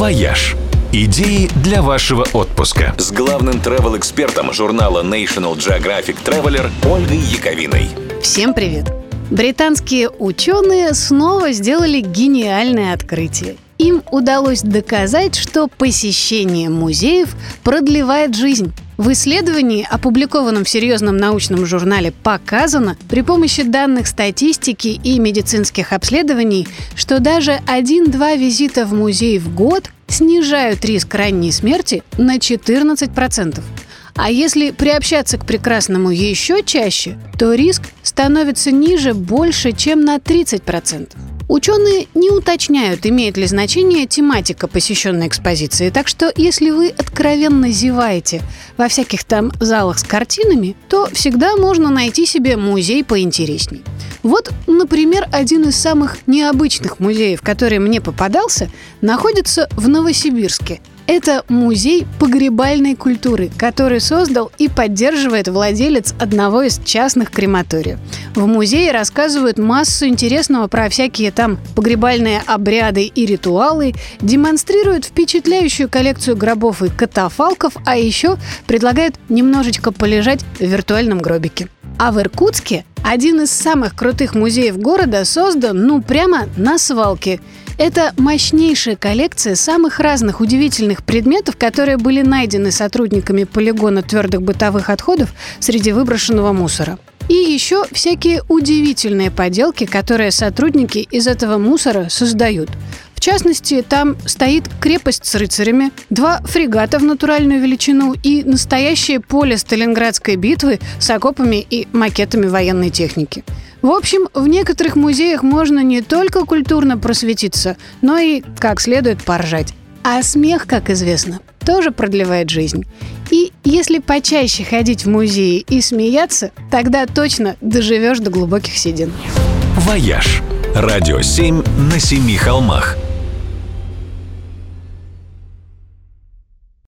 «Вояж». Идеи для вашего отпуска. С главным travel-экспертом журнала National Geographic Traveler Ольгой Яковиной. Всем привет! Британские ученые снова сделали гениальное открытие. Им удалось доказать, что посещение музеев продлевает жизнь. В исследовании, опубликованном в серьезном научном журнале, показано при помощи данных статистики и медицинских обследований, что даже один-два визита в музей в год снижают риск ранней смерти на 14%. А если приобщаться к прекрасному еще чаще, то риск становится ниже больше, чем на 30%. Ученые не уточняют, имеет ли значение тематика посещенной экспозиции, так что если вы откровенно зеваете во всяких там залах с картинами, то всегда можно найти себе музей поинтересней. Вот, например, один из самых необычных музеев, который мне попадался, находится в Новосибирске. Это музей погребальной культуры, который создал и поддерживает владелец одного из частных крематориев. В музее рассказывают массу интересного про всякие там погребальные обряды и ритуалы, демонстрируют впечатляющую коллекцию гробов и катафалков, а еще предлагают немножечко полежать в виртуальном гробике. А в Иркутске один из самых крутых музеев города создан, ну, прямо на свалке – это мощнейшая коллекция самых разных удивительных предметов, которые были найдены сотрудниками полигона твердых бытовых отходов среди выброшенного мусора. И еще всякие удивительные поделки, которые сотрудники из этого мусора создают. В частности, там стоит крепость с рыцарями, два фрегата в натуральную величину и настоящее поле Сталинградской битвы с окопами и макетами военной техники. В общем, в некоторых музеях можно не только культурно просветиться, но и как следует поржать. А смех, как известно, тоже продлевает жизнь. И если почаще ходить в музеи и смеяться, тогда точно доживешь до глубоких седин. «Вояж» – радио 7 на семи холмах –